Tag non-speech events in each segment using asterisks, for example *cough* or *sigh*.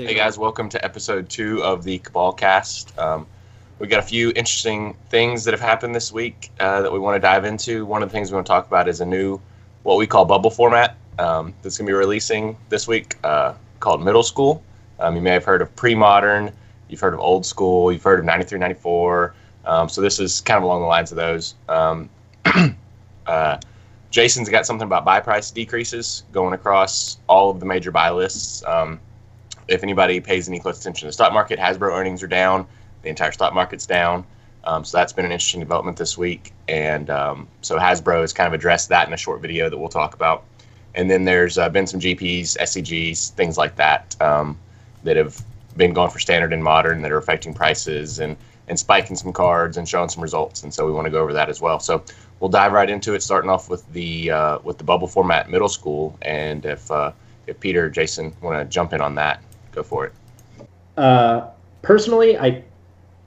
Take Hey guys, welcome to episode two of the Cabal Cast. Um, we got a few interesting things that have happened this week uh, that we want to dive into. One of the things we want to talk about is a new, what we call bubble format um, that's going to be releasing this week uh, called Middle School. Um, you may have heard of pre-modern, you've heard of old school, you've heard of 93, 94. Um, so this is kind of along the lines of those. Um, *clears throat* uh, Jason's got something about buy price decreases going across all of the major buy lists. Um, if anybody pays any close attention to the stock market, Hasbro earnings are down. The entire stock market's down. Um, so that's been an interesting development this week. And um, so Hasbro has kind of addressed that in a short video that we'll talk about. And then there's uh, been some GPs, SCGs, things like that um, that have been going for standard and modern that are affecting prices and, and spiking some cards and showing some results. And so we want to go over that as well. So we'll dive right into it, starting off with the uh, with the bubble format middle school. And if uh, if Peter or Jason want to jump in on that, go for it. Uh, personally, I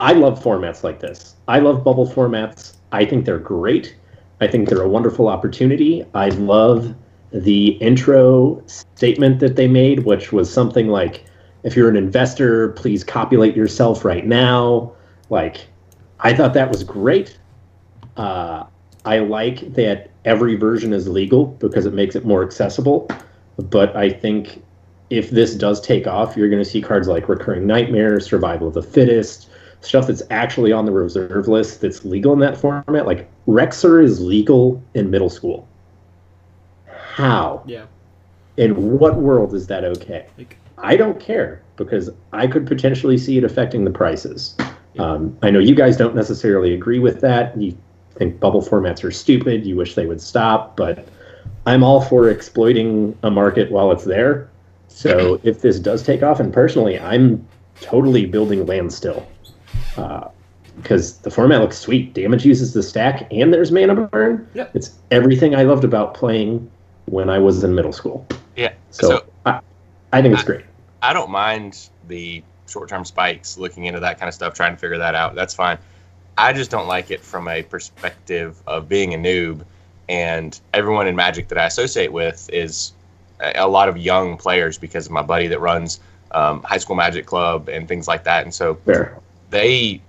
I love formats like this. I love bubble formats. I think they're great. I think they're a wonderful opportunity. I love the intro statement that they made, which was something like, "If you're an investor, please copulate yourself right now." Like, I thought that was great. Uh, I like that every version is legal because it makes it more accessible. But I think if this does take off, you're going to see cards like Recurring Nightmare, Survival of the Fittest, stuff that's actually on the reserve list that's legal in that format. Like Rexer is legal in middle school. How? Yeah. In what world is that okay? Like, I don't care because I could potentially see it affecting the prices. Um, I know you guys don't necessarily agree with that. You think bubble formats are stupid. You wish they would stop, but I'm all for exploiting a market while it's there. So if this does take off, and personally, I'm totally building land still uh, because the format looks sweet. Damage uses the stack, and there's mana burn. Yep. It's everything I loved about playing when I was in middle school. Yeah. So, so I, I think it's great. I don't mind the short term spikes, looking into that kind of stuff, trying to figure that out. That's fine. I just don't like it from a perspective of being a noob. And everyone in Magic that I associate with is a, lot of young players because of my buddy that runs um, high school Magic Club and things like that. And so Fair. they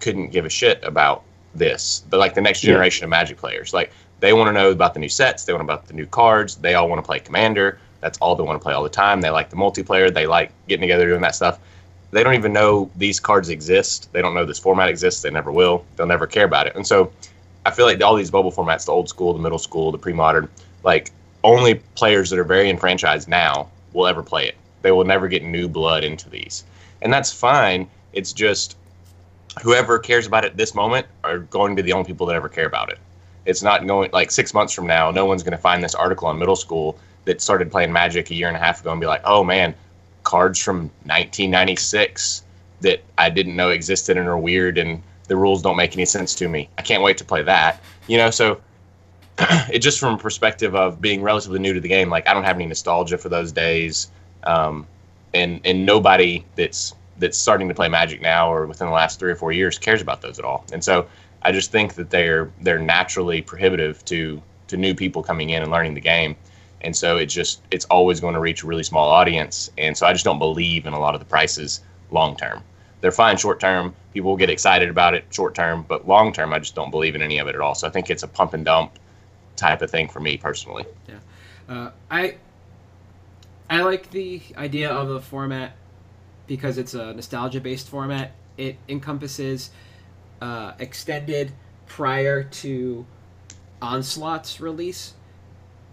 couldn't give a shit about this. But like the next Yeah. generation of Magic players, like they want to know about the new sets, they want to know about the new cards, they all want to play Commander. That's all they want to play all the time. They like the multiplayer, they like getting together doing that stuff. They don't even know these cards exist. They don't know this format exists. They never will. They'll never care about it. And so I feel like all these bubble formats, the old school, the middle school, the pre-modern, like only players that are very enfranchised now will ever play it. They will never get new blood into these. And that's fine. It's just whoever cares about it this moment are going to be the only people that ever care about it. It's not going like six months from now, no one's going to find this article on middle school that started playing Magic a year and a half ago and be like, oh man, cards from 1996 that I didn't know existed and are weird and the rules don't make any sense to me. I can't wait to play that. You know, so *clears throat* it just from a perspective of being relatively new to the game, like I don't have any nostalgia for those days. Um, and and nobody that's that's starting to play Magic now or within the last three or four years cares about those at all. And so I just think that they're they're naturally prohibitive to to new people coming in and learning the game. And so it just it's always going to reach a really small audience. And so I just don't believe in a lot of the prices long term. They're fine short term. People will get excited about it short term, but long term I just don't believe in any of it at all. So I think it's a pump and dump type of thing for me personally. uh, I I like the idea of the format because it's a nostalgia-based format. It encompasses uh, extended prior to Onslaught's release,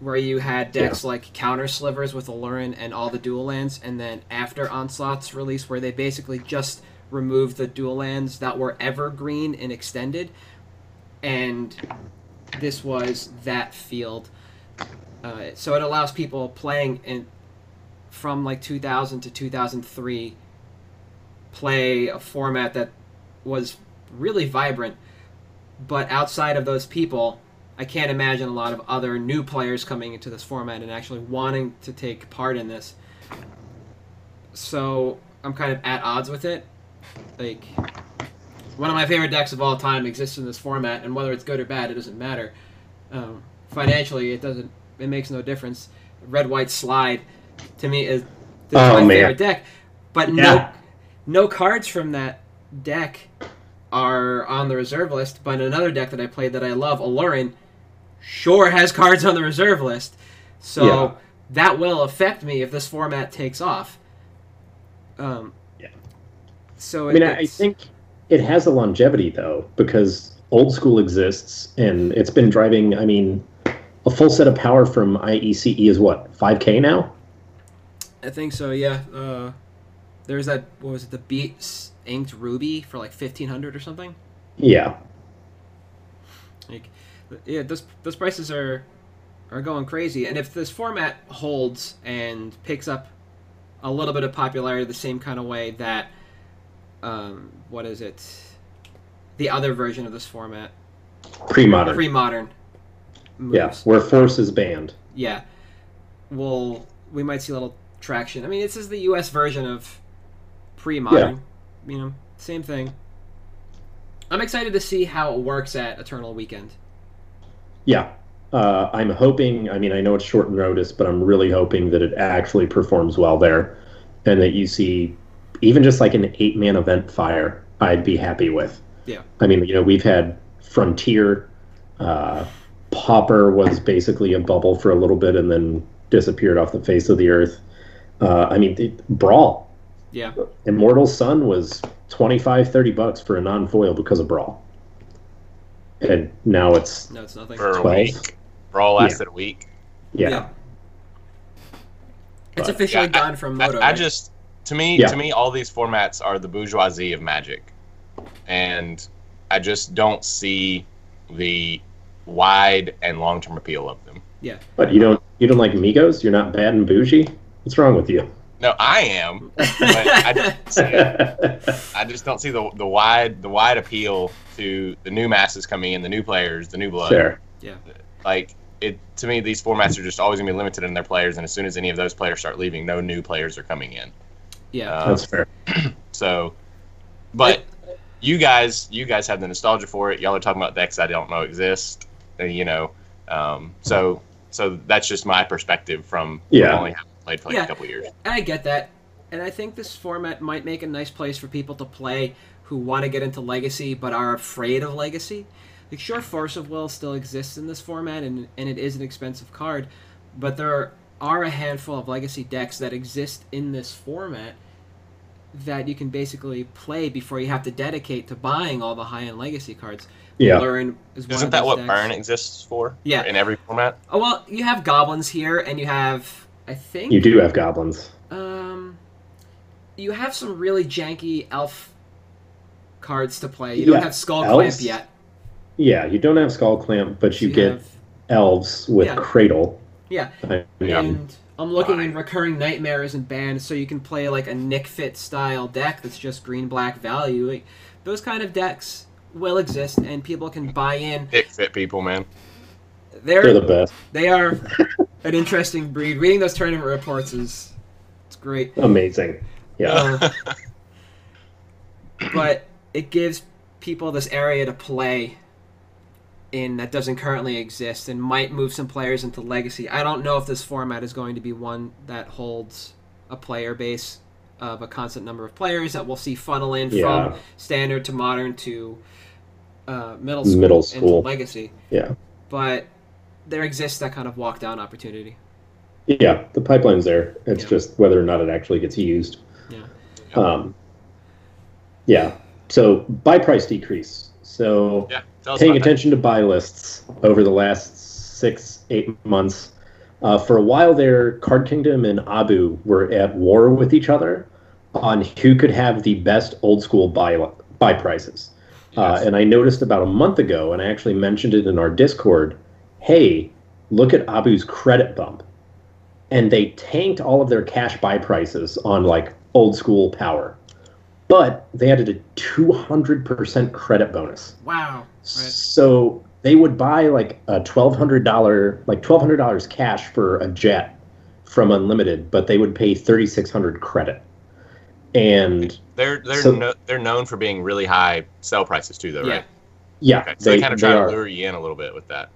where you had decks like Counter Slivers with Aluren and all the dual lands, and then after Onslaught's release, where they basically just removed the dual lands that were evergreen and extended, and this was that field. Uh, so it allows people playing in from like 2000 to 2003 play a format that was really vibrant. But outside of those people i can't imagine a lot of other new players coming into this format and actually wanting to take part in this. So i'm kind of at odds with it. Like one of my favorite decks of all time exists in this format and whether it's good or bad it doesn't matter um, financially it doesn't it makes no difference red white slide to me is, is Oh, my man. favorite deck but no Yeah. no cards from that deck are on the reserve list. But another deck that I played that I love, Aluren, sure has cards on the reserve list. So Yeah. that will affect me if this format takes off. Um, Yeah. So I mean, I think it has a longevity though, because old school exists and it's been driving. I mean, a full set of power from IECE is what five k now. I think so. Yeah. Uh, there's that. What was it? The Beats inked ruby for like fifteen hundred or something. Yeah, Like, yeah, those those prices are are going crazy. And if this format holds and picks up a little bit of popularity the same kind of way that, um, what is it? The other version of this format, pre-modern. pre-modern. yeah, where force is banned. yeah, we'll we might see a little traction. I mean, this is the U.S. version of pre-modern. Yeah. You know, same thing. I'm excited to see how it works at Eternal Weekend. Yeah. Uh, I'm hoping, I mean, I know it's short notice, but I'm really hoping that it actually performs well there and that you see even just like an eight man event fire, I'd be happy with. Yeah. I mean, you know, we've had Frontier, uh, Pauper was basically a bubble for a little bit and then disappeared off the face of the earth. Uh, I mean, the, Brawl, Yeah, Immortal Sun was 25, 30 bucks for a non foil because of Brawl. And now it's, no, it's nothing. For a 12. week. Brawl lasted a week. yeah. Yeah. It's officially yeah, gone from I, Moto. I right? just to me Yeah. to me all these formats are the bourgeoisie of magic and i just don't see the wide and long-term appeal of them Yeah. But you don't you don't like Migos? You're not bad and bougie? What's wrong with you? no i am but I, don't *laughs* see. I just don't see the the wide the wide appeal to the new masses coming in the new players the new blood Sure. Yeah. like it to me these formats are just always going to be limited in their players and as soon as any of those players start leaving no new players are coming in yeah, Uh, That's fair. *clears throat* So, but you guys, you guys have the nostalgia for it. Y'all are talking about decks I don't know exist. You know, um, so so that's just my perspective from Yeah. only having played for like Yeah. a couple years. and I get that, and I think this format might make a nice place for people to play who want to get into Legacy but are afraid of Legacy. Like, sure, Force of Will still exists in this format, and and it is an expensive card, but there are a handful of Legacy decks that exist in this format that you can basically play before you have to dedicate to buying all the high-end Legacy cards. Yeah. Learn is one Isn't of that what decks. Burn exists for? Yeah. In every format. Oh well, you have goblins here, and you have I think You do have goblins. um, you have some really janky elf cards to play. You don't have Skull elves? Clamp yet. Yeah, you don't have Skullclamp, but you So get have- elves with Yeah. Cradle. Yeah. I mean, and I'm looking in Fine. recurring nightmares and bans, so you can play like a Nic Fit style deck that's just green black value. Like, those kind of decks will exist, and people can buy in. Nic Fit people, man. They're, they're the best. they are *laughs* an interesting breed. Reading those tournament reports is it's great. Amazing. Yeah. Uh, *laughs* but it gives people this area to play in that doesn't currently exist and might move some players into legacy. I don't know if this format is going to be one that holds a player base of a constant number of players that we'll see funnel in Yeah. from standard to modern to uh, middle school Middle into school. legacy. Yeah. But there exists that kind of walk down opportunity. Yeah, the pipeline's there. It's Yeah. just whether or not it actually gets used. Yeah. Um, yeah. So buy price decrease. So Yeah. Paying about that. attention to buy lists over the last six, eight months. Uh, for a while there, Card Kingdom and Abu were at war with each other on who could have the best old school buy buy prices. Uh, and I noticed about a month ago, and I actually mentioned it in our Discord. Hey, look at Abu's credit bump, and they tanked all of their cash buy prices on like old school power, but they added a two hundred percent credit bonus. Wow. Right. So they would buy like a twelve hundred dollar, like twelve hundred dollars cash for a jet from Unlimited, but they would pay thirty six hundred credit. And They're they're So- no, they're known for being really high sell prices too, though, Yeah. right? yeah, Okay. So they, kind of try to are, lure you in a little bit with that.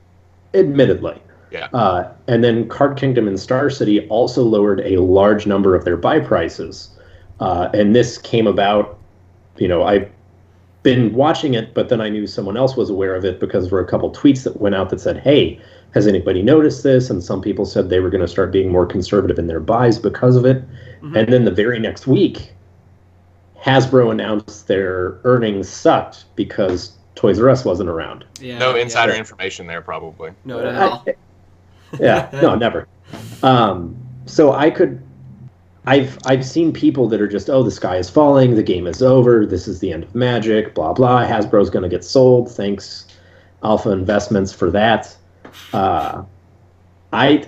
admittedly. Yeah. Uh, and then Card Kingdom and Star City also lowered a large number of their buy prices, Uh, and this came about, you know, I've been watching it, but then I knew someone else was aware of it because there were a couple tweets that went out that said, hey, has anybody noticed this? And some people said they were going to start being more conservative in their buys because of it. Mm-hmm. And then the very next week, Hasbro announced their earnings sucked because Toys R Us wasn't around. Yeah, no insider yeah. information there, probably. No, not at all. *laughs* yeah, no, never. Um, so I could, I've I've seen people that are just, oh, the sky is falling, the game is over, this is the end of Magic, blah blah. Hasbro's going to get sold. Thanks, Alpha Investments for that. Uh, I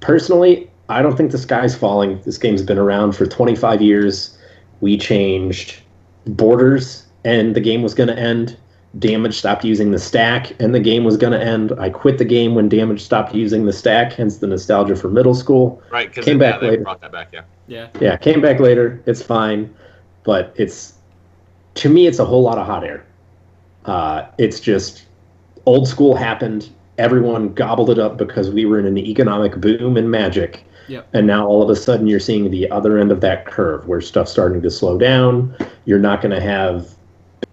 personally, I don't think the sky's falling. This game's been around for 25 years we changed borders and the game was going to end. Damage stopped using the stack and the game was going to end. I quit the game when Damage stopped using the stack, hence the nostalgia for middle school. Right, because came back later. Brought that back, yeah. Yeah. Yeah, came back later. It's fine, but it's to me, it's a whole lot of hot air. Uh, it's just old school happened. Everyone gobbled it up because we were in an economic boom in Magic, Yep. And now all of a sudden you're seeing the other end of that curve where stuff's starting to slow down. You're not going to have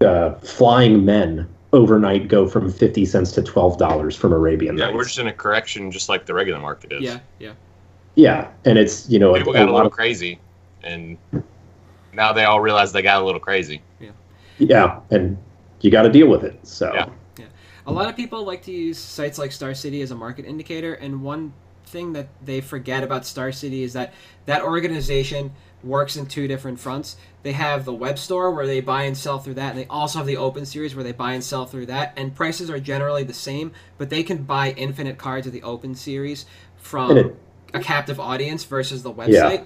uh, flying men overnight go from 50 cents to $12 from Arabian Yeah, Nights. we're just in a correction just like the regular market is. Yeah, yeah. Yeah, and it's, you know, people a, got a, a little of, crazy and now they all realize they got a little crazy. Yeah. Yeah, and you got to deal with it. So yeah. yeah. A lot of people like to use sites like Star City as a market indicator, and one thing that they forget about Star City is that that organization works in two different fronts. They have the web store where they buy and sell through that, and they also have the open series where they buy and sell through that. And prices are generally the same, but they can buy infinite cards of the open series from it, a captive audience versus the website. Yeah.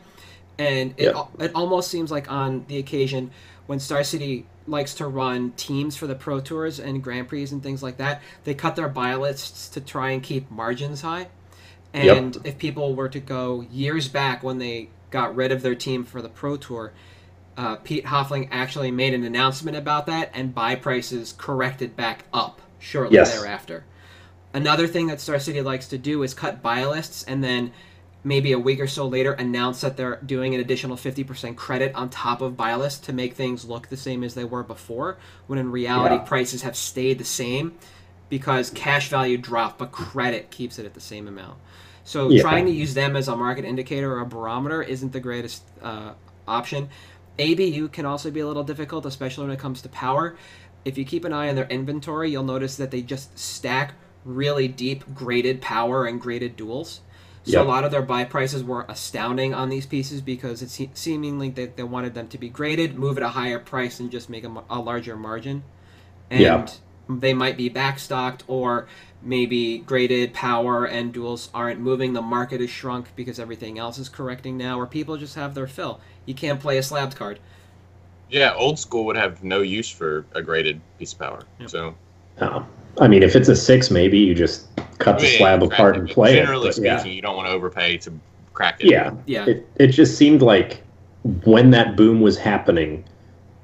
And it, yeah. it almost seems like on the occasion when Star City likes to run teams for the Pro Tours and Grand Prix and things like that, they cut their buy lists to try and keep margins high. And yep. if people were to go years back when they got rid of their team for the Pro Tour, uh, Pete Hoefling actually made an announcement about that, and buy prices corrected back up shortly yes. thereafter. Another thing that Star City likes to do is cut buy lists and then maybe a week or so later announce that they're doing an additional 50% credit on top of buy lists to make things look the same as they were before, when in reality yeah. prices have stayed the same because cash value dropped, but credit keeps it at the same amount. So yeah. trying to use them as a market indicator or a barometer isn't the greatest uh, option. ABU can also be a little difficult, especially when it comes to power. If you keep an eye on their inventory, you'll notice that they just stack really deep graded power and graded duels. So yep. a lot of their buy prices were astounding on these pieces because it's seemingly they, they wanted them to be graded, move at a higher price, and just make a, a larger margin. And yep. they might be backstocked or maybe graded power and duels aren't moving. The market is shrunk because everything else is correcting now, or people just have their fill. You can't play a slabbed card. Yeah, old school would have no use for a graded piece of power. Yep. So. Oh. I mean, if it's a six, maybe you just cut the slab apart and play generally it. Generally speaking, yeah. you don't want to overpay to crack it. Yeah, yeah. It, it just seemed like when that boom was happening,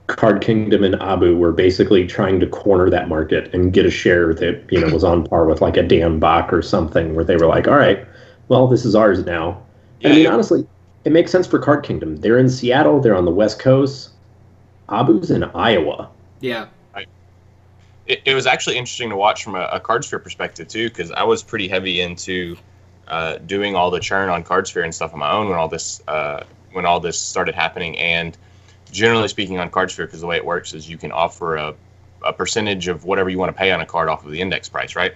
Card Kingdom and Abu were basically trying to corner that market and get a share that you know was on par with like a Dan Bach or something, where they were like, "All right, well, this is ours now." Yeah, I mean, honestly, it makes sense for Card Kingdom. They're in Seattle. They're on the West Coast. Abu's in Iowa. Yeah. It, it was actually interesting to watch from a, a Cardsphere perspective too, because I was pretty heavy into uh, doing all the churn on Cardsphere and stuff on my own when all this uh, when all this started happening, and generally speaking on Cardsphere, because the way it works is you can offer a, a percentage of whatever you want to pay on a card off of the index price, right?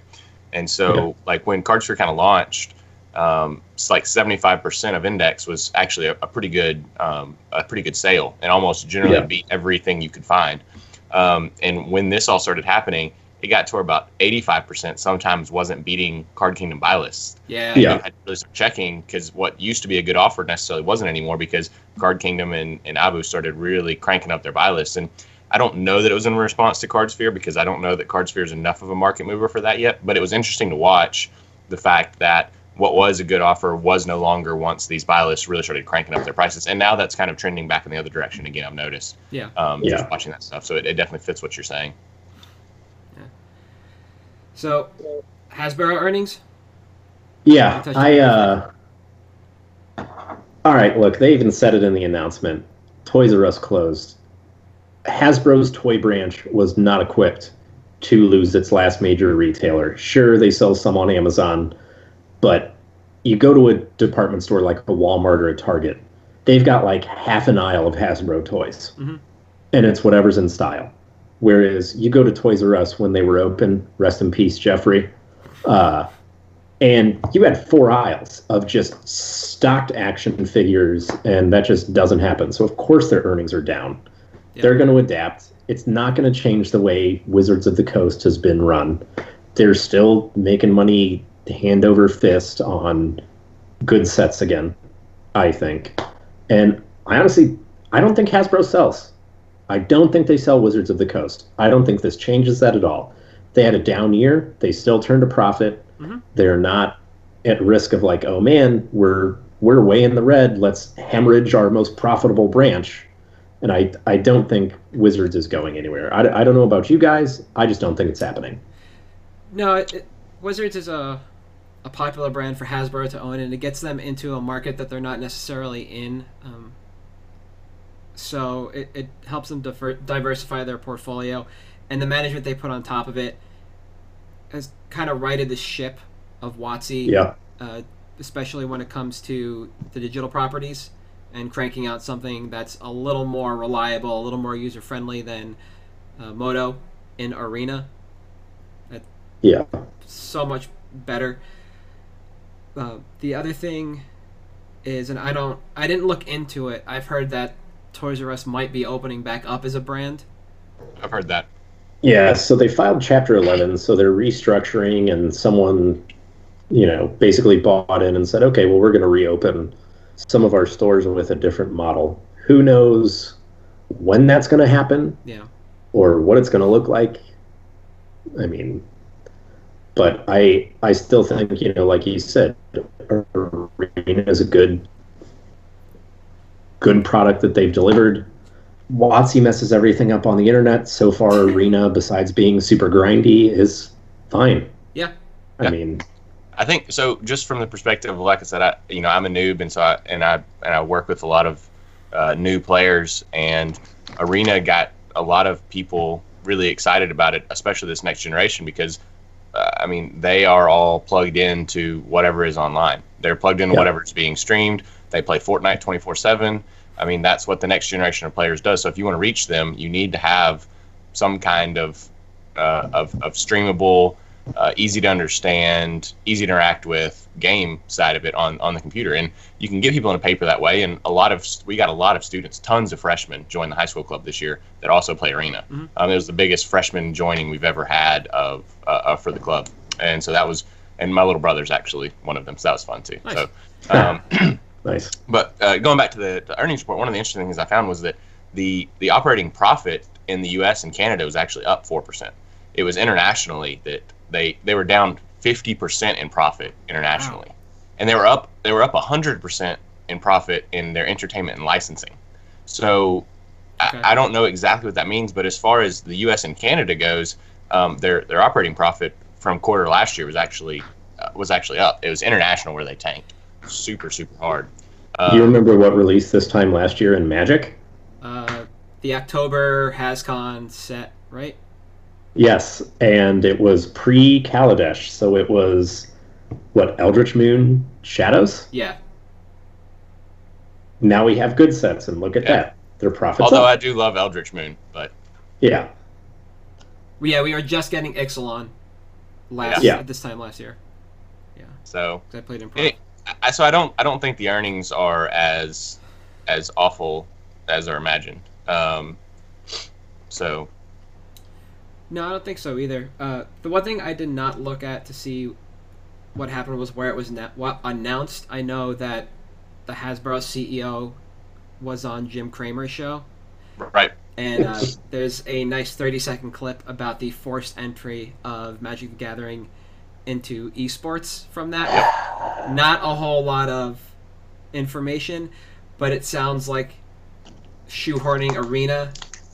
And so, yeah. like when Cardsphere kind of launched, um, it's like 75% of index was actually a, a pretty good um, a pretty good sale, and almost generally yeah. beat everything you could find. Um, and when this all started happening, it got to where about 85% sometimes wasn't beating Card Kingdom buy lists. Yeah. Yeah. I had to really start checking because what used to be a good offer necessarily wasn't anymore because Card Kingdom and, and Abu started really cranking up their buy lists. And I don't know that it was in response to Cardsphere because I don't know that Cardsphere is enough of a market mover for that yet. But it was interesting to watch the fact that what was a good offer was no longer once these buy lists really started cranking up their prices. And now that's kind of trending back in the other direction again, I've noticed. Yeah. Um, yeah. Just watching that stuff. So it, it definitely fits what you're saying. So, Hasbro earnings? Yeah, I. Uh, all right, look, they even said it in the announcement. Toys R Us closed, Hasbro's toy branch was not equipped to lose its last major retailer. Sure, they sell some on Amazon, but you go to a department store like a Walmart or a Target, they've got like half an aisle of Hasbro toys, Mhm. and it's whatever's in style. Whereas you go to Toys R Us when they were open, rest in peace, Jeffrey, uh, and you had four aisles of just stocked action figures, and that just doesn't happen. So of course their earnings are down. They're going to adapt. It's not going to change the way Wizards of the Coast has been run. They're still making money hand over fist on good sets again, I think. And I honestly, I don't think Hasbro sells. I don't think they sell Wizards of the Coast. I don't think this changes that at all. They had a down year. They still turned a profit. Mhm. They're not at risk of like, oh man, we're we're way in the red. Let's hemorrhage our most profitable branch. And I I don't think Wizards is going anywhere. I, I don't know about you guys. I just don't think it's happening. No, it, it, Wizards is a a popular brand for Hasbro to own, and it gets them into a market that they're not necessarily in. Um, so it, it helps them diver- diversify their portfolio, and the management they put on top of it has kind of righted the ship of WotC, Yeah. uh, especially when it comes to the digital properties and cranking out something that's a little more reliable, a little more user friendly than uh, Moto in Arena Yeah. so much better. Uh, the other thing is, and I don't, I didn't look into it. I've heard that Toys R Us might be opening back up as a brand. I've heard that. Yeah, so they filed Chapter 11, so they're restructuring, and someone, you know, basically bought in and said, okay, well, we're going to reopen some of our stores with a different model. Who knows when that's going to happen Yeah, or what it's going to look like? I mean, but I I still think, you know, like you said, Arena is a good good product that they've delivered. WotC messes everything up on the internet. So far, Arena, besides being super grindy, is fine. Yeah. I Yeah. mean, I think so. Just from the perspective of, like I said, I you know I'm a noob, and so I and I and I work with a lot of uh, new players, and Arena got a lot of people really excited about it, especially this next generation, because uh, I mean they are all plugged into whatever is online. They're plugged into Yeah. whatever is being streamed. They play Fortnite 24 seven. I mean that's what the next generation of players does. So if you want to reach them, you need to have some kind of uh, of, of streamable uh, easy to understand, easy to interact with game side of it on, on the computer. And you can get people in a paper that way. And a lot of we got a lot of students, tons of freshmen join the high school club this year that also play arena. Mhm. Um, it was the biggest freshman joining we've ever had of uh, uh, for the club, and so that was. And my little brother's actually one of them, so that was fun too. Nice. So, um, *clears throat* nice. but uh, going back to the, the earnings report, one of the interesting things I found was that the the operating profit in the U.S. and Canada was actually up four percent. It was internationally that they they were down fifty percent in profit internationally, and they were up they were up hundred percent in profit in their entertainment and licensing. So Okay. I, I don't know exactly what that means, but as far as the U.S. and Canada goes, um, their their operating profit from quarter last year was actually uh, was actually up. It was international where they tanked super super hard. Do Uh, you remember what released this time last year in Magic? uh, the October HasCon set, right? Yes, and it was pre Kaladesh, so it was what Eldritch Moon Shadows. Yeah, Now we have good sets, and look at Yeah. that. Their profits Although I do love Eldritch Moon, but yeah, yeah, we are just getting Ixalan last Yeah. at this time last year. so 'cause I played in Pro. Any- I, so I don't I don't think the earnings are as as awful as are imagined. Um, so No, I don't think so either. Uh, the one thing I did not look at to see what happened was where it was na- what announced. I know that the Hasbro CEO was on Jim Cramer's show, right, and uh, there's a nice 30 second clip about the forced entry of Magic the Gathering into esports from that. Not a whole lot of information, but it sounds like shoehorning Arena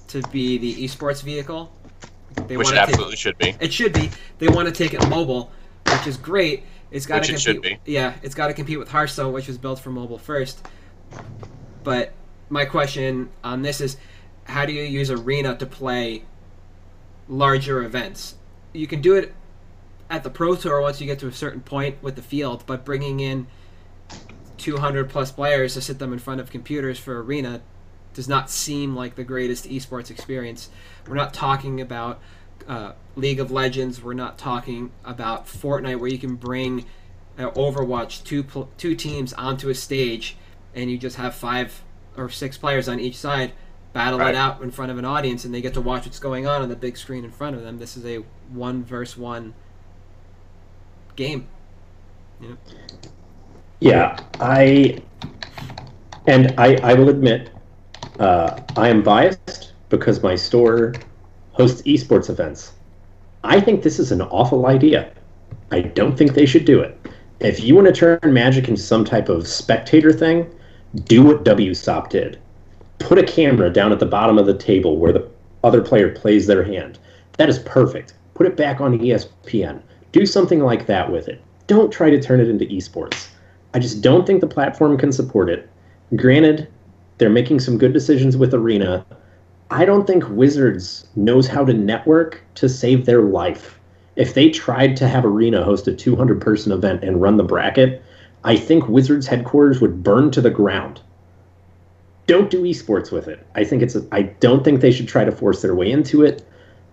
to be the esports vehicle. They which it take- absolutely should be. it should be. They want to take it mobile, which is great. It's got Which to it compete. Yeah, it's got to compete with Hearthstone, which was built for mobile first. But my question on this is, how do you use arena to play larger events? You can do it at the pro tour once you get to a certain point with the field, but bringing in 200 plus players to sit them in front of computers for arena does not seem like the greatest esports experience. We're not talking about uh, League of Legends. We're not talking about Fortnite, where you can bring uh, Overwatch two pl- two teams onto a stage, and you just have five or six players on each side battle Right. it out in front of an audience, and they get to watch what's going on on the big screen in front of them. This is a one versus one game. Yeah, I and I I will admit uh, I am biased because my store hosts esports events. I think this is an awful idea. I don't think they should do it. If you want to turn Magic into some type of spectator thing, do what WSOP did. Put a camera down at the bottom of the table where the other player plays their hand. That is perfect. Put it back on ESPN. Do something like that with it. Don't try to turn it into esports. I just don't think the platform can support it. Granted, they're making some good decisions with Arena. I don't think Wizards knows how to network to save their life. If they tried to have Arena host a 200 person event and run the bracket, I think Wizards headquarters would burn to the ground. Don't do esports with it. I think it's. A, I don't think they should try to force their way into it.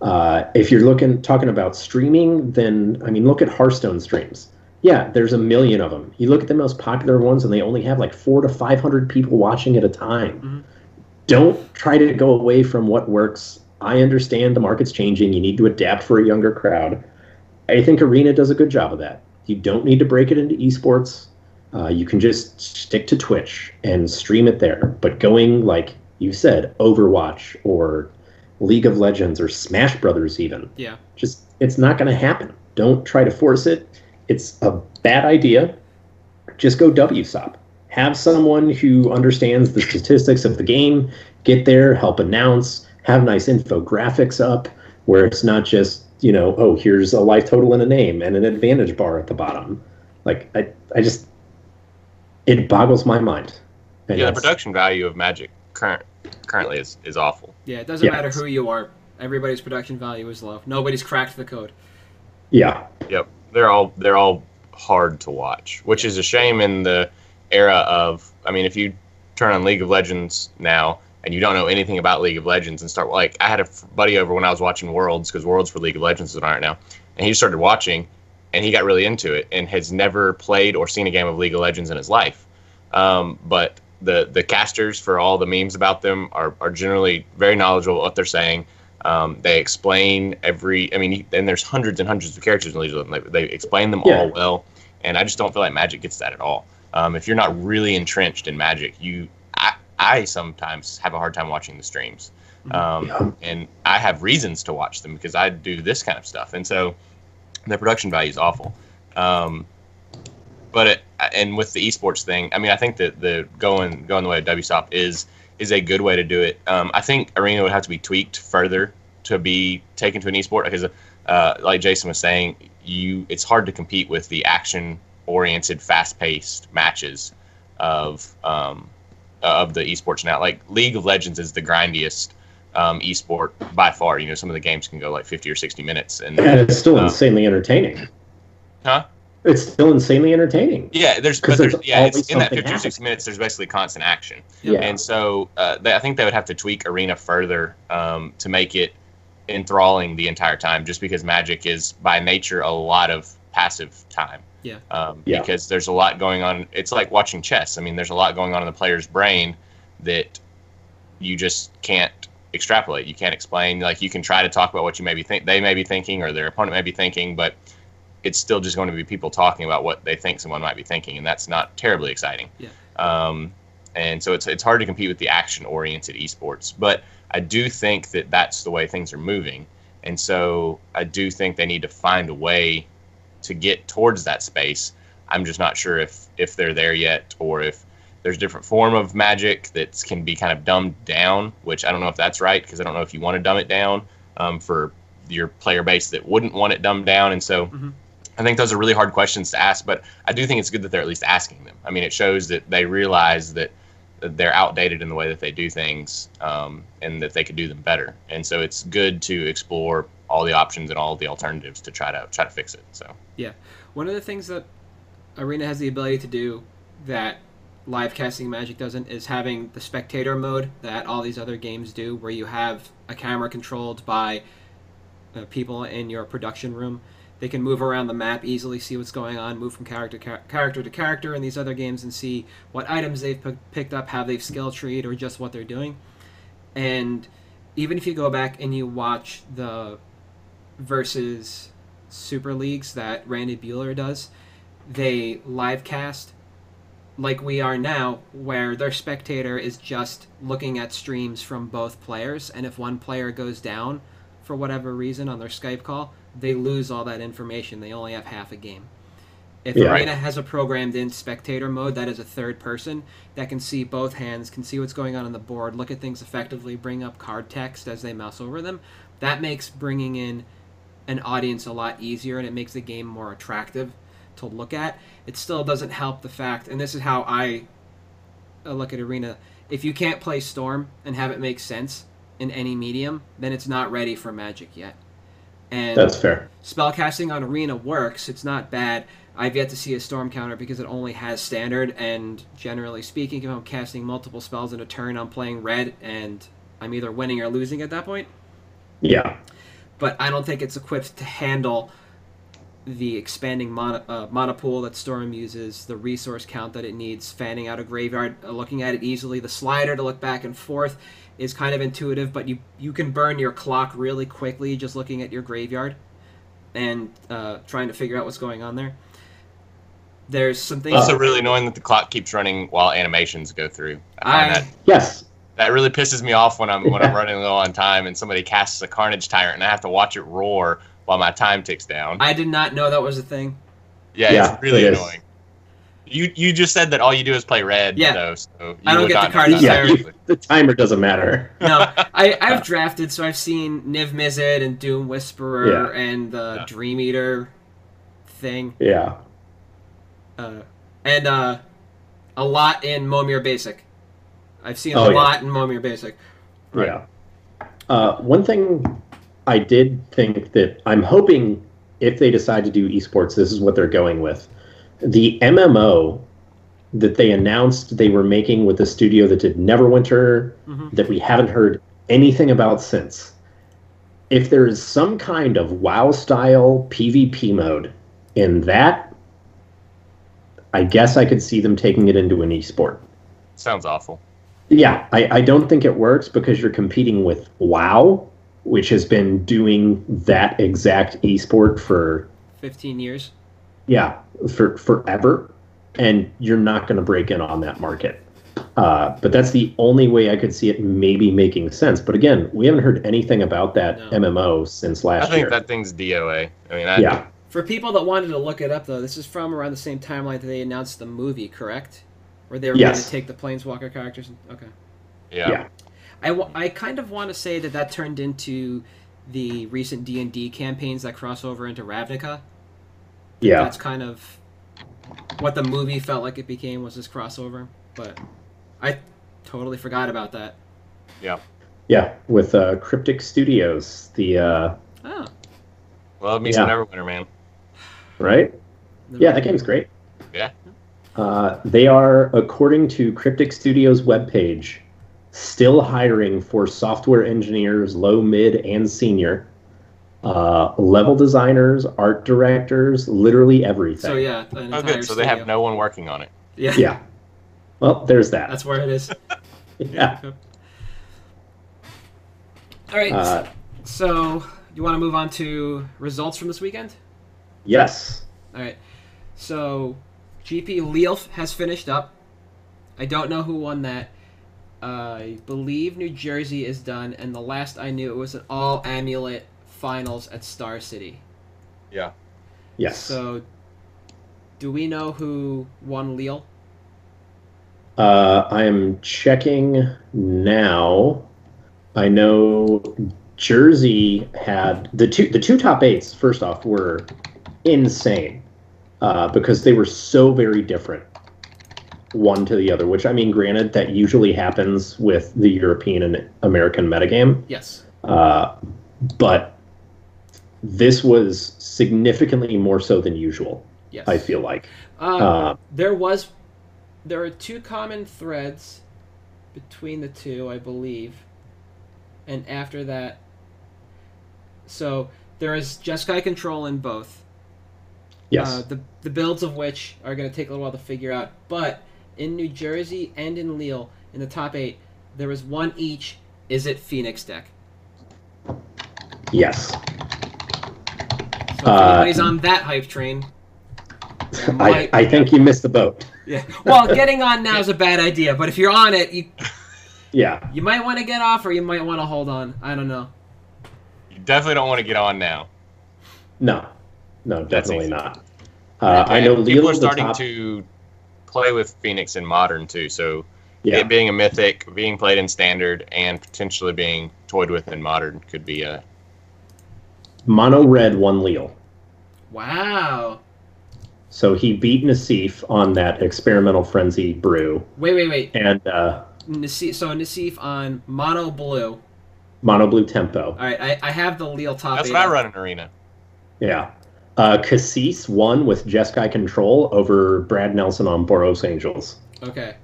Uh, if you're looking talking about streaming, then I mean, look at Hearthstone streams. Yeah, there's a million of them. You look at the most popular ones, and they only have like four to five hundred people watching at a time. Mhm. Don't try to go away from what works. I understand the market's changing. You need to adapt for a younger crowd. I think Arena does a good job of that. You don't need to break it into esports. Uh, you can just stick to Twitch and stream it there. But going like you said, Overwatch or League of Legends or Smash Brothers, even Yeah. just it's not going to happen. Don't try to force it. It's a bad idea. Just go WSOP. Have someone who understands the statistics of the game get there, help announce, have nice infographics up where it's not just, you know, oh, here's a life total and a name and an advantage bar at the bottom. Like I, I just it boggles my mind. And Yeah, the production value of Magic current currently is, is awful. Yeah, it doesn't Yeah. matter who you are. Everybody's production value is low. Nobody's cracked the code. yeah. Yep, they're all they're all hard to watch, which is a shame in the era of. I mean, if you turn on League of Legends now and you don't know anything about League of Legends and start like I had a buddy over when I was watching Worlds because Worlds for League of Legends is on right now, and he started watching and he got really into it and has never played or seen a game of League of Legends in his life. Um, but the the casters for all the memes about them are, are generally very knowledgeable what they're saying. Um, they explain every. I mean, and there's hundreds and hundreds of characters in of Legends. They, they explain them Yeah. all well, and I just don't feel like Magic gets that at all. Um, if you're not really entrenched in Magic, you, I, I sometimes have a hard time watching the streams, um, Yeah. and I have reasons to watch them because I do this kind of stuff, and so the production value is awful. Um, but it, and with the esports thing, I mean, I think that the going going the way of WSOP is is a good way to do it. Um, I think Arena would have to be tweaked further to be taken to an esport because, uh, like Jason was saying, you it's hard to compete with the action oriented, fast paced matches of um, of the esports now. Like League of Legends is the grindiest um, esport by far. You know, some of the games can go like fifty or sixty minutes, and And it's still Uh, insanely entertaining. Huh? It's still insanely entertaining. yeah, there's 'Cause but there's, there's yeah, it's in that something fifty or sixty minutes. There's basically constant action. Yeah. And so uh, they, I think they would have to tweak Arena further um, to make it enthralling the entire time, just because Magic is by nature a lot of passive time. Yeah. Um, Yeah. Because there's a lot going on. It's like watching chess. I mean, there's a lot going on in the player's brain that you just can't extrapolate. You can't explain. Like you can try to talk about what you maybe think they may be thinking or their opponent may be thinking, but it's still just going to be people talking about what they think someone might be thinking, and that's not terribly exciting. Yeah. Um, and so it's it's hard to compete with the action oriented esports, but I do think that that's the way things are moving, and so I do think they need to find a way to get towards that space. I'm just not sure if if they're there yet, or if there's a different form of magic that can be kind of dumbed down, which I don't know if that's right because I don't know if you want to dumb it down um, for your player base that wouldn't want it dumbed down, and so. Mhm. I think those are really hard questions to ask, but I do think it's good that they're at least asking them. I mean, it shows that they realize that they're outdated in the way that they do things, um, and that they could do them better. And so it's good to explore all the options and all the alternatives to try to try to fix it. So yeah, One of the things that Arena has the ability to do that live casting Magic doesn't is having the spectator mode that all these other games do, where you have a camera controlled by uh, people in your production room. They can move around the map easily, see what's going on, move from character char- character to character in these other games, and see what items they've p- picked up, how they've skill treed, or just what they're doing. And even if you go back and you watch the versus Super Leagues that Randy Buehler does, they live cast like we are now, where their spectator is just looking at streams from both players, and if one player goes down for whatever reason on their Skype call, they lose all that information. They only have half a game. If Yeah. Arena has a programmed in spectator mode that is a third person that can see both hands, can see what's going on on the board, look at things effectively, bring up card text as they mouse over them, that makes bringing in an audience a lot easier and it makes the game more attractive to look at. It still doesn't help the fact, and this is how I uh, look at Arena. If you can't play Storm and have it make sense in any medium, then it's not ready for Magic yet. And That's fair. spellcasting on Arena works. It's not bad. I've yet to see a storm counter because it only has standard, and generally speaking, if I'm casting multiple spells in a turn, I'm playing red, and I'm either winning or losing at that point. Yeah. But I don't think it's equipped to handle the expanding mono, uh, mana pool that Storm uses, the resource count that it needs, fanning out a graveyard, uh, looking at it easily. The slider to look back and forth is kind of intuitive, but you you can burn your clock really quickly just looking at your graveyard and uh, trying to figure out what's going on there. There's some things. also really annoying that the clock keeps running while animations go through. I I- that Yes. that really pisses me off when I'm when I'm *laughs* running low on time and somebody casts a Carnage Tyrant and I have to watch it roar while my time ticks down. I did not know that was a thing. Yeah, Yeah, it's really it is. annoying. You you just said that all you do is play red, Yeah. though, so you I don't get the know Carnage that. Yeah. *laughs* The timer doesn't matter. *laughs* No, I, I've *laughs* drafted, so I've seen Niv Mizzet and Doom Whisperer Yeah. and the Yeah. Dream Eater thing, Yeah. uh, and uh, a lot in Momir Basic. I've seen Oh, a yeah. lot in Momir Basic. Right. Yeah. Uh, one thing I did think that I'm hoping if they decide to do esports, this is what they're going with. The MMO that they announced they were making with the studio that did Neverwinter, Mhm. that we haven't heard anything about since. If there is some kind of WoW style PvP mode in that, I guess I could see them taking it into an esport. Sounds awful. Yeah, I, I don't think it works because you're competing with WoW, which has been doing that exact esport for Fifteen years. yeah for forever, and you're not going to break in on that market. Uh, but that's the only way I could see it maybe making sense. But again, we haven't heard anything about that No. MMO since last year. I think year. that thing's DOA. I mean, I, yeah, For people that wanted to look it up, though, this is from around the same timeline that they announced the movie, correct? Where they were going to take the Planeswalker characters. And, okay. yeah, Yeah. I, w- I kind of want to say that that turned into the recent D and D campaigns that cross over into Ravnica. Yeah, That's kind of what the movie felt like it became was this crossover. But I totally forgot about that. yeah. Yeah, with uh, Cryptic Studios, the uh, Oh, Love me some Yeah. Neverwinter, man. right the- Yeah, that game's great. Yeah. Uh, they are, according to Cryptic Studios' webpage, still hiring for software engineers, low, mid, and senior, uh, level designers, art directors, literally everything. So yeah, an Oh, good. So they have no one working on it. Yeah, Yeah. Well, there's that. that's where it is. *laughs* yeah. All right. Uh, so you want to move on to results from this weekend? yes. All right. So GP Lille has finished up. I don't know who won that. I believe New Jersey is done, and the last I knew it was an all amulet finals at Star City. Yeah. Yes. So, do we know who won Lille? Uh, I am checking now. I know Jersey had the two the two top eights. First off, were insane uh, because they were so very different. one to the other. Which I mean, granted, that usually happens with the European and American metagame, Yes. uh, but this was significantly more so than usual. Yes. I feel like. Um, Uh, there was, there are two common threads between the two, I believe, and after that, so there is Jeskai control in both. yes. Uh, the the builds of which are going to take a little while to figure out, but in New Jersey and in Lille, in the top eight, there was one each. Izzet Phoenix deck? yes. So if Uh, anybody's on that hype train, I, might- I think you missed the boat. yeah. *laughs* Well, getting on now is a bad idea, but if you're on it, you Yeah. You might want to get off, or you might want to hold on. I don't know. You definitely don't want to get on now. No. No, definitely not. Uh, I know And people Lille are is starting top. to play with Phoenix in modern too. So Yeah. it being a mythic, being played in standard, and potentially being toyed with in modern could be a Mono red one Lille. Wow. So he beat Nassif on that experimental frenzy brew, Wait, wait, wait. and uh, Nassif, so Nassif on mono blue. mono blue tempo. All right, I, I have the Lille top that's eight. what I run in arena. Yeah. Uh, Cassis won with Jeskai control over Brad Nelson on Boros Angels, Okay.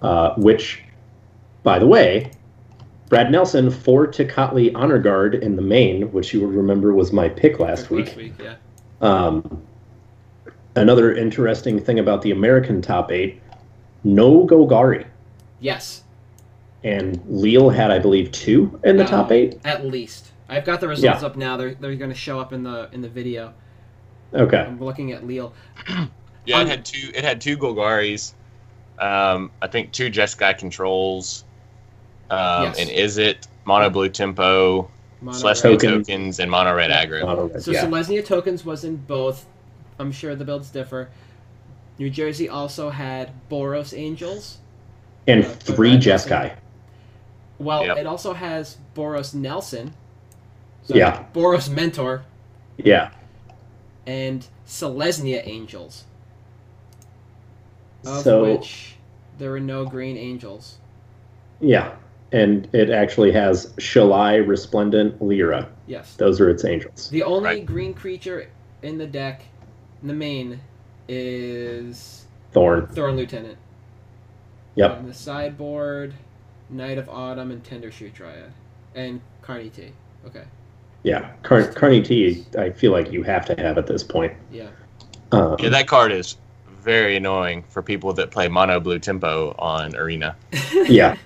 uh, which, by the way, Brad Nelson for Tocatli Honor Guard in the main, which you will remember was my pick last week. Last week, yeah. Um, another interesting thing about the American top eight, no Golgari. Yes. And Lille had, I believe, two in the Um, top eight. At least. I've got the results Yeah. up now. They're, they're going to show up in the in the video. Okay. I'm looking at Lille. Yeah, Um, it had two. It had two Golgaris. Um, I think two Jeskai controls. Um, Yes. And is it mono blue tempo, Mono Celestial red. Tokens. tokens, and mono red Yeah. aggro? Mono red, So yeah. Selesnya tokens was in both. I'm sure the builds differ. New Jersey also had Boros Angels. and uh, three Brad Jeskai. Well, Yep. it also has Boros Nelson. So Yeah. Boros Mentor Yeah. and Selesnya Angels. Of So which there were no green angels. yeah, and it actually has Shalai, Resplendent, Lyra. Yes. Those are its angels. The only Right. green creature in the deck, in the main, is Thorn. Thorn Lieutenant. Yep. On the sideboard, Knight of Autumn and Tendershoot Dryad. And Carney T. Okay. Yeah. Car- Carney T. I feel like you have to have at this point. Yeah. Um, Yeah, that card is very annoying for people that play mono blue tempo on arena. *laughs* yeah.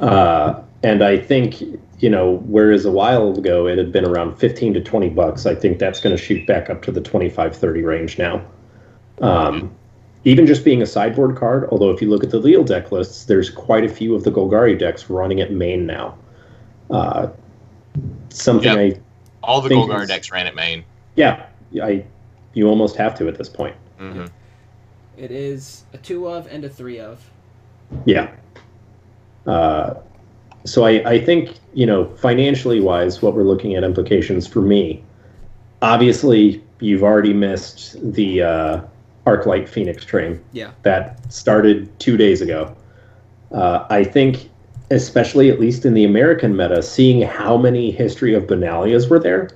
Uh, and I think you know, whereas a while ago it had been around 15 to 20 bucks, I think that's going to shoot back up to the 25, 30 range now. Um, even just being a sideboard card, although if you look at the Lille deck lists, there's quite a few of the Golgari decks running at main now. Uh, something Yep. I, All the Think Golgar is- decks ran at main. yeah, I, you almost have to at this point. hmm It is a two of and a three of. Yeah. Uh, so I, I think, you know, financially wise, what we're looking at implications for me, obviously, you've already missed the uh, Arclight Phoenix train. Yeah. That started two days ago. Uh, I think, especially at least in the American meta, seeing how many History of Benalias were there,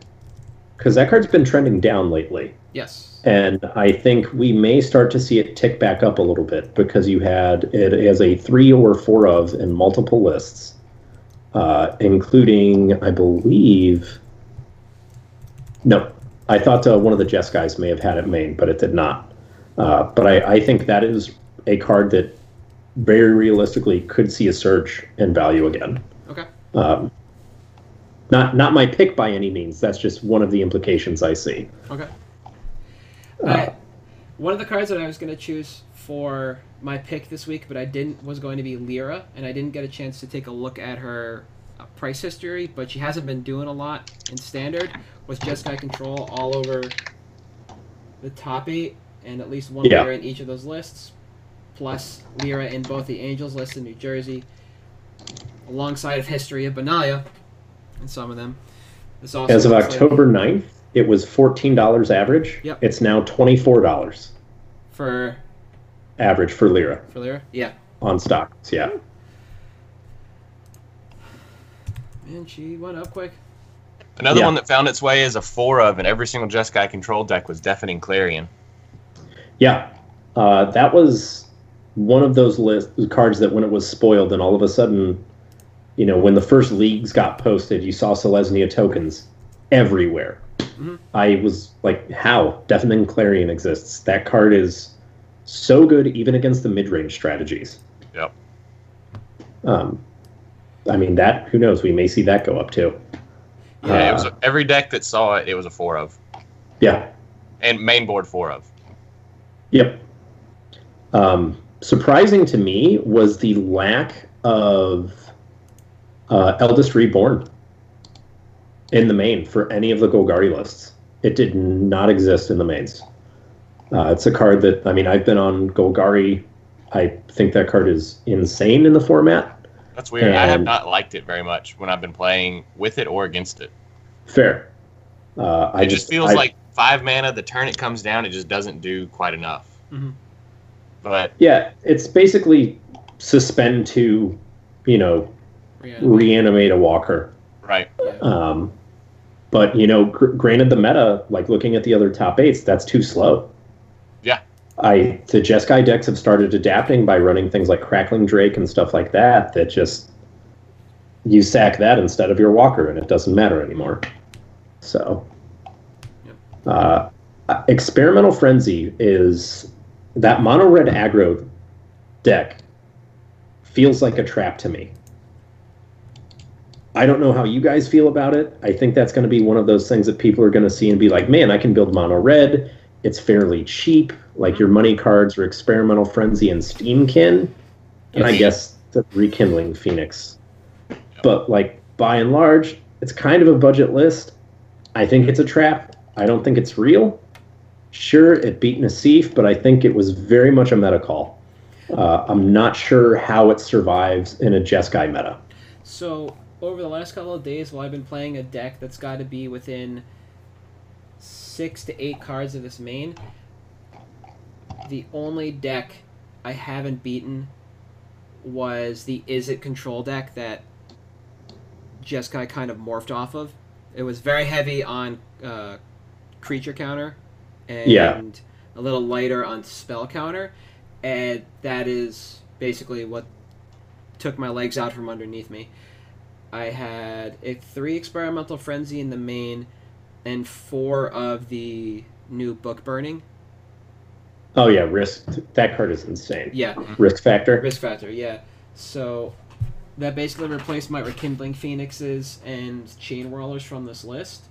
because that card's been trending down lately. Yes. And I think we may start to see it tick back up a little bit because you had it as a three or four of in multiple lists, uh, including, I believe. No, I thought uh, one of the Jeskais may have had it main, but it did not. Uh, but I, I think that is a card that very realistically could see a surge in value again. Okay. Um, not not my pick by any means. That's just one of the implications I see. Okay. Uh, one of the cards that I was going to choose for my pick this week, but I didn't, was going to be Lyra, and I didn't get a chance to take a look at her uh, price history, but she hasn't been doing a lot in standard. Was Jeskai Control all over the top eight, and at least one Yeah. Lyra in each of those lists, plus Lyra in both the Angels list in New Jersey, alongside of History of Benalia in some of them. This also As of looks like- October 9th, it was $14 average. Yep. It's now $24. for average for Lyra. for Lyra? Yeah, on stocks. Yeah. And she went up quick. Another Yeah. one that found its way as a four of in every single Jeskai control deck was Deafening Clarion. Yeah, uh, that was one of those list cards that when it was spoiled, and all of a sudden, you know, when the first leagues got posted, you saw Selesnya tokens everywhere. Mhm. I was like, "How Deafening Clarion exists? That card is so good, even against the mid-range strategies." Yep. Um, I mean, that who knows? We may see that go up too. Yeah, it was Uh, every deck that saw it, it was a four of, yeah. and main board four of. Yep. Um, surprising to me was the lack of uh, Eldest Reborn in the main for any of the Golgari lists. It did not exist in the mains. Uh, it's a card that, I mean, I've been on Golgari. I think that card is insane in the format. That's weird. I have not liked it very much when I've been playing with it or against it. Fair. Uh, I it just feels I- like five mana. The turn it comes down, it just doesn't do quite enough. Mhm. But Yeah, it's basically suspend to, you know, Yeah. reanimate a walker. right, Um, but you know, gr- granted, the meta, like looking at the other top eights, that's too slow. Yeah. I the Jeskai decks have started adapting by running things like Crackling Drake and stuff like that. That just you sack that instead of your Walker, and it doesn't matter anymore. So, uh, Experimental Frenzy is that mono red aggro deck feels like a trap to me. I don't know how you guys feel about it. I think that's going to be one of those things that people are going to see and be like, man, I can build mono red. It's fairly cheap. Like your money cards are Experimental Frenzy and Steamkin. And I guess the Rekindling Phoenix. But like by and large, it's kind of a budget list. I think it's a trap. I don't think it's real. Sure, it beat Nassif, but I think it was very much a meta call. Uh, I'm not sure how it survives in a Jeskai meta. So over the last couple of days, while I've been playing a deck that's got to be within six to eight cards of this main, the only deck I haven't beaten was the Izzet Control deck that Jeskai kind of morphed off of. It was very heavy on uh, creature counter and Yeah. a little lighter on spell counter, and that is basically what took my legs out from underneath me. I had a three experimental frenzy in the main, and four of the new book burning. Oh yeah, risk. That card is insane. Yeah, Risk factor. risk factor. Yeah, so that basically replaced my rekindling phoenixes and chain whirlers from this list,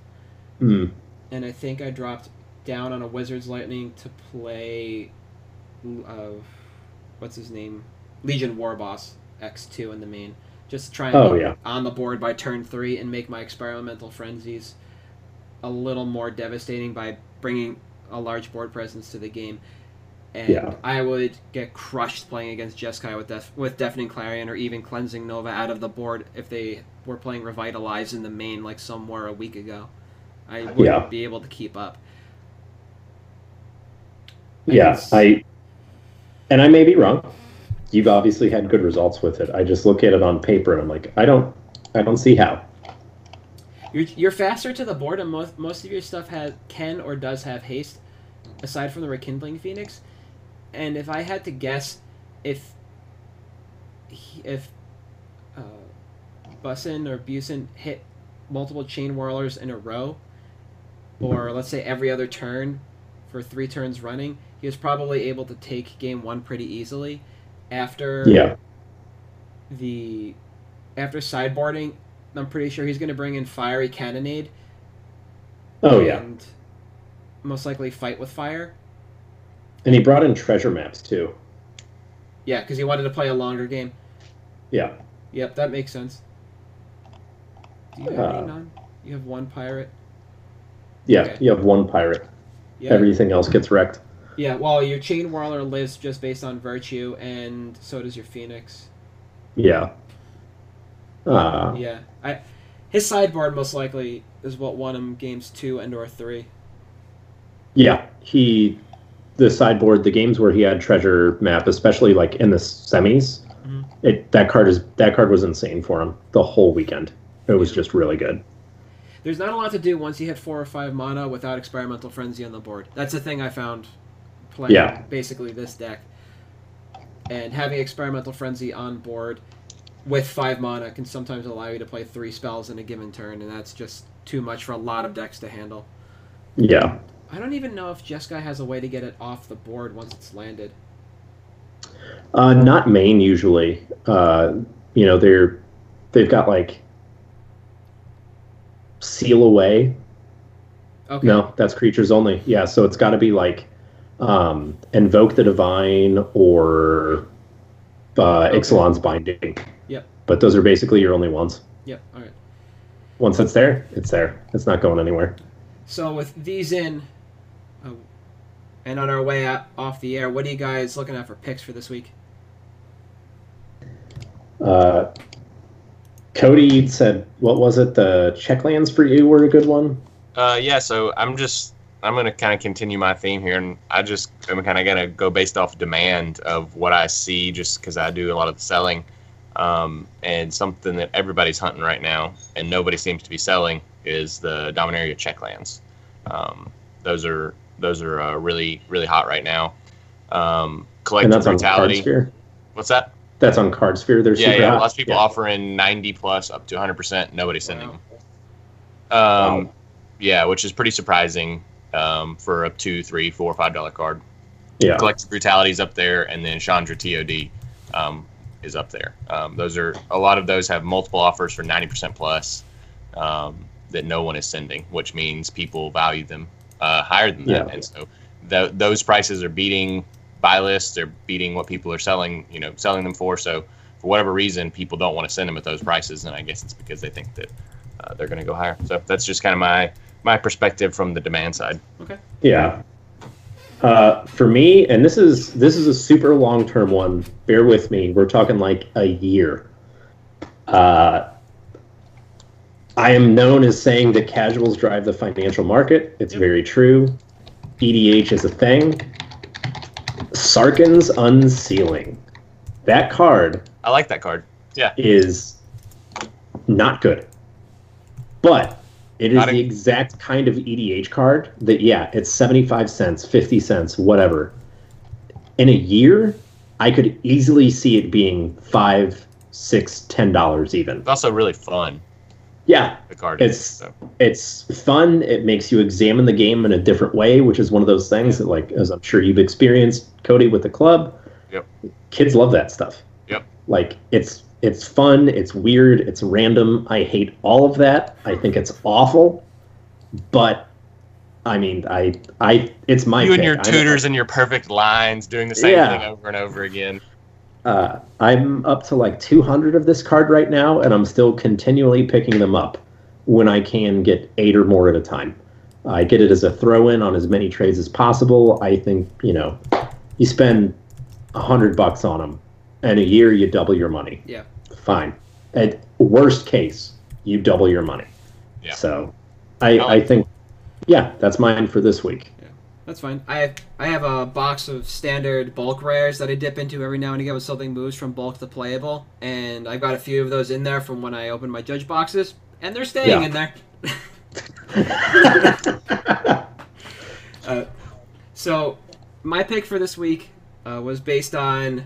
Mm. and I think I dropped down on a wizard's lightning to play. Uh, what's his name? Legion War Boss X two in the main, just try and Oh, yeah. on the board by turn three and make my experimental frenzies a little more devastating by bringing a large board presence to the game. And Yeah. I would get crushed playing against Jeskai with Def- with Deafening Clarion or even Cleansing Nova out of the board if they were playing Revitalize in the main like some were a week ago. I wouldn't Yeah. be able to keep up. Yeah, guess- I. And I may be wrong. You've obviously had good results with it. I just look at it on paper and I'm like, I don't, I don't see how. You're, you're faster to the board, and most most of your stuff has can or does have haste, aside from the rekindling phoenix. And if I had to guess, if if uh, Bussin or Busin hit multiple chain whirlers in a row, or let's say every other turn for three turns running, he was probably able to take game one pretty easily. After Yeah, the after sideboarding, I'm pretty sure he's going to bring in fiery cannonade. Oh yeah, and most likely fight with fire. and he brought in treasure maps too. Yeah, because he wanted to play a longer game. Yeah, Yep, that makes sense. Do you have Uh, any none? You have one pirate. yeah. Okay. You have one pirate. Yeah. Everything else gets wrecked. Yeah. Well, your chain whirler lives just based on virtue, and so does your phoenix. Yeah. Uh, Yeah. I. His sideboard most likely is what won him games two and or three. yeah. He the sideboard, the games where he had treasure map, especially like in the semis, Mhm. it that card is that card was insane for him the whole weekend. It was just really good. There's not a lot to do once you hit four or five mana without experimental frenzy on the board. That's the thing I found playing Yeah. basically this deck. And having experimental frenzy on board with five mana can sometimes allow you to play three spells in a given turn, and that's just too much for a lot of decks to handle. Yeah. I don't even know if Jeskai has a way to get it off the board once it's landed. Uh, not main usually. Uh, you know, they're they've got like seal away. Okay. No, that's creatures only. Yeah, so it's got to be like um, invoke the divine or uh, Okay. Ixalan's binding. Yep. But those are basically your only ones. Yep. All right. Once it's there, it's there. It's not going anywhere. So with these in, uh, and on our way out, off the air, what are you guys looking at for picks for this week? Uh, Cody said, "What was it? The checklands for you were a good one." Uh, yeah, so I'm just I'm gonna kind of continue my theme here, and I just I'm kind of gonna go based off demand of what I see, just because I do a lot of the selling, um, and something that everybody's hunting right now, and nobody seems to be selling is the Dominaria checklands. Um, those are those are uh, really really hot right now. Um, And collective that's on Card brutality. Sphere. What's that? That's on Card Sphere. They're Yeah, super yeah. hot. Lots of people Yeah. offering 90 plus up to 100 percent. Nobody's sending Wow. them. Um, Wow. yeah, which is pretty surprising um, for a two, three, four, five dollar card. Yeah. Collective Brutality is up there, and then Chandra TOD um, is up there. Um, those are a lot of those have multiple offers for 90% plus um, that no one is sending, which means people value them uh, higher than that, Yeah. and so th- those prices are beating buy lists. They're beating what people are selling, you know, selling them for. So for whatever reason, people don't want to send them at those prices, and I guess it's because they think that uh, they're going to go higher. So that's just kind of my my perspective from the demand side. Okay. Yeah. Uh, for me, and this is this is a super long term one. Bear with me. We're talking like a year. Uh, I am known as saying that casuals drive the financial market. It's Yep. very true. EDH is a thing. Sarkhan's Unsealing. That card I like that card. Yeah. Is not good. But it is Not a- the exact kind of EDH card that, yeah, it's 75 cents, 50 cents, whatever. In a year, I could easily see it being five, six, ten dollars even. It's also really fun. Yeah, The card It's- is. So. it's fun. It makes you examine the game in a different way, which is one of those things that, like, as I'm sure you've experienced, Cody, with the club. Yep. Kids love that stuff. Yep. Like it's it's fun. It's weird. It's random. I hate all of that. I think it's awful. But I mean, I I it's my you and pick. your I'm- tutors and your perfect lines doing the same Yeah. thing over and over again. Uh, I'm up to like 200 of this card right now, and I'm still continually picking them up when I can get eight or more at a time. I get it as a throw in on as many trades as possible. I think, you know, you spend a hundred bucks on them, and a year you double your money. Yeah. Fine. At worst case, you double your money. Yeah. So I, I think, yeah, that's mine for this week. Yeah, that's fine. I have, I have a box of standard bulk rares that I dip into every now and again when something moves from bulk to playable, and I've got a few of those in there from when I opened my judge boxes, and they're staying Yeah. in there. *laughs* *laughs* uh, so, my pick for this week uh, was based on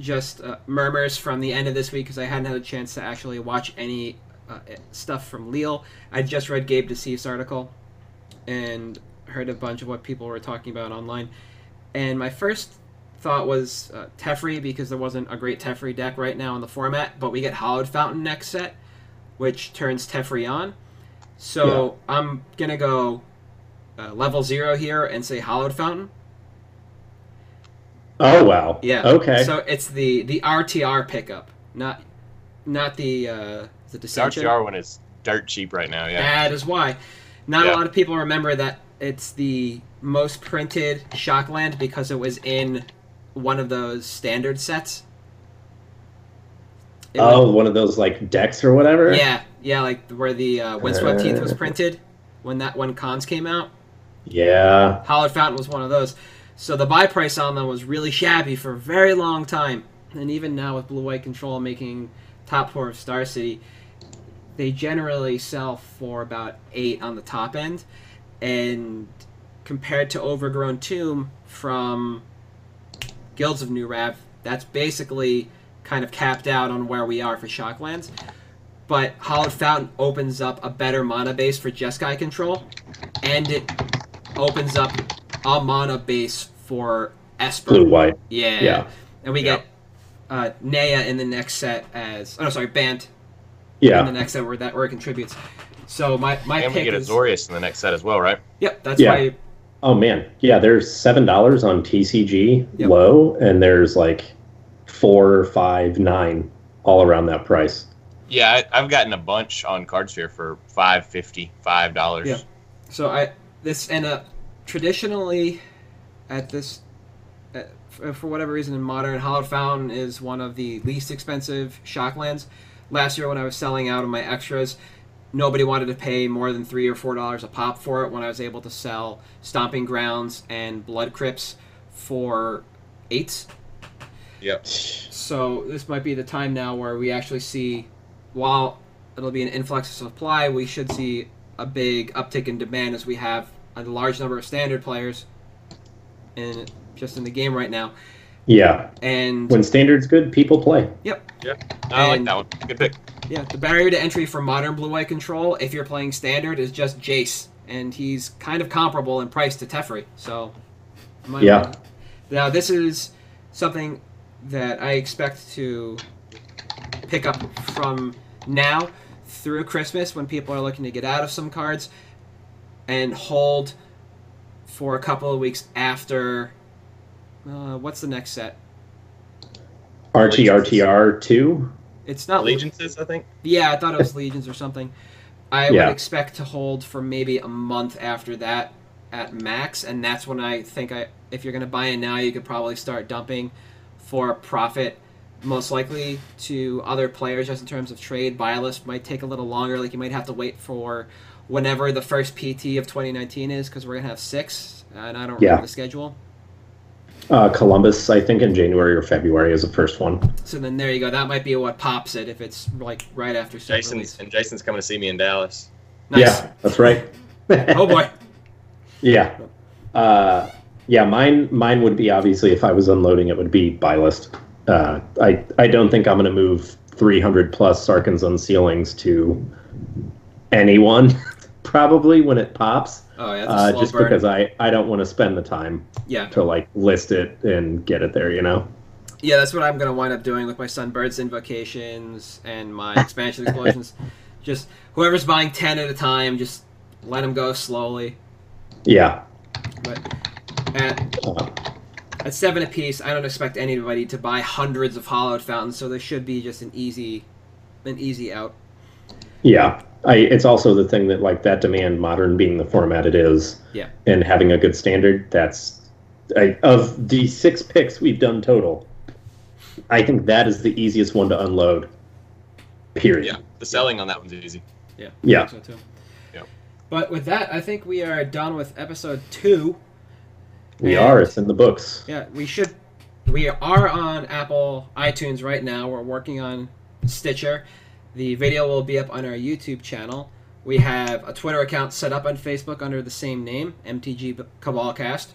just uh, murmurs from the end of this week because I hadn't had a chance to actually watch any uh, stuff from Lille. I just read Gabe Deceased article and heard a bunch of what people were talking about online. And my first thought was uh, Teferi because there wasn't a great Teferi deck right now in the format, but we get Hallowed Fountain next set, which turns Teferi on. So I'm gonna go uh, level zero here and say Hallowed Fountain. Oh wow. Yeah. Okay. So it's the the RTR pickup, not not the uh, the The RTR one is dirt cheap right now. Yeah. That is why. Not Yeah. a lot of people remember that it's the most printed Shockland because it was in one of those standard sets. It oh, was- one of those like decks or whatever. yeah, yeah, like where the uh, Windswept Heath was printed when that when Khans came out. Yeah. Hallowed Fountain was one of those. So the buy price on them was really shabby for a very long time. And even now with Blue White Control making top four of Star City, they generally sell for about eight on the top end. And compared to Overgrown Tomb from Guilds of New Rav, that's basically kind of capped out on where we are for Shocklands. But Hallowed Fountain opens up a better mana base for Jeskai control, and it opens up a mana base for Esper. Blue white. Yeah. Yeah. And we Yeah. get uh, Naya in the next set as oh no sorry Bant Yeah. in the next set where that where it contributes. So my my And we get is Azorius in the next set as well, right? yep that's Yeah. why Oh man. Yeah, there's seven dollars on TCG Yep. low, and there's like four, five, nine all around that price. Yeah, I, I've gotten a bunch on Cardsphere for five fifty, five dollars. Yeah. So I this and uh, traditionally at this uh, for whatever reason in modern Hallowed Fountain is one of the least expensive Shocklands. Last year when I was selling out of my extras, nobody wanted to pay more than three or four dollars a pop for it. When I was able to sell Stomping Grounds and Blood Crypts for eights. Yep. So this might be the time now where we actually see, while it'll be an influx of supply, we should see a big uptick in demand as we have a large number of standard players in just in the game right now. Yeah. And When standard's good, people play. Yep. Yeah. I like that one. Good pick. yeah, the barrier to entry for modern blue white control, if you're playing standard, is just Jace, and he's kind of comparable in price to Teferi. So, in Yeah. mind- Now this is something that I expect to pick up from now through Christmas when people are looking to get out of some cards, and hold for a couple of weeks after. Uh, what's the next set? Archie RTR two. It's not Allegiances, I think. Yeah, I thought it was Legions or something. I Yeah. would expect to hold for maybe a month after that at max, and that's when I think I if you're gonna buy in now, you could probably start dumping for a profit. Most likely to other players, just in terms of trade. Buy list might take a little longer. Like you might have to wait for whenever the first PT of 2019 is, because we're gonna have six, and I don't Yeah. remember the schedule. Uh, Columbus, I think in January or February is the first one. So then there you go. That might be what pops it if it's like right after set Jason's release. and Jason's coming to see me in Dallas. Nice. Yeah, that's right. *laughs* Oh boy. Yeah. Uh, yeah, mine mine would be obviously if I was unloading it would be buy list. Uh, I I don't think I'm going to move 300 plus Sarkhan's Unsealings to anyone *laughs* probably when it pops. Oh yeah, Uh, just burn. because I I don't want to spend the time yeah. to like list it and get it there. You know. Yeah, that's what I'm gonna wind up doing with my Sunbird's invocations and my expansion explosions. *laughs* Just whoever's buying ten at a time, just let them go slowly. Yeah. But at Uh, at seven apiece, I don't expect anybody to buy hundreds of Hallowed Fountains, so there should be just an easy, an easy out. Yeah, I, it's also the thing that like that demand modern being the format it is, Yeah. and having a good standard. That's I, of the six picks we've done total. I think that is the easiest one to unload. Period. Yeah, the selling on that one's easy. Yeah. Yeah. So too. Yep. But with that, I think we are done with episode two. We And- are. It's in the books. Yeah, we should. We are on Apple iTunes right now. We're working on Stitcher. The video will be up on our YouTube channel. We have a Twitter account set up on Facebook under the same name, MTG Cabalcast.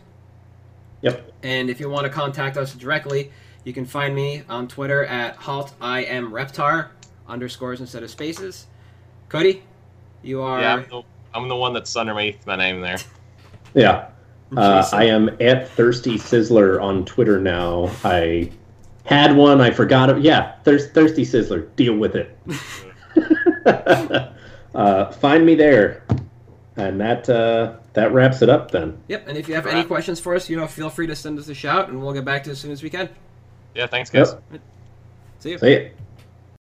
Yep. And if you want to contact us directly, you can find me on Twitter at halt I am Reptar underscores instead of spaces. Cody, you are. Yeah, I'm the, I'm the one that's underneath my name there. Yeah. Uh, I am at Thirsty Sizzler on Twitter now. I had one. I forgot it. Yeah, Thirst, Thirsty Sizzler. Deal with it. *laughs* uh, find me there, and that uh, that wraps it up. Then. Yep. And if you have any questions for us, you know, feel free to send us a shout, and we'll get back to you as soon as we can. Yeah, thanks guys. Yep. See you. See ya.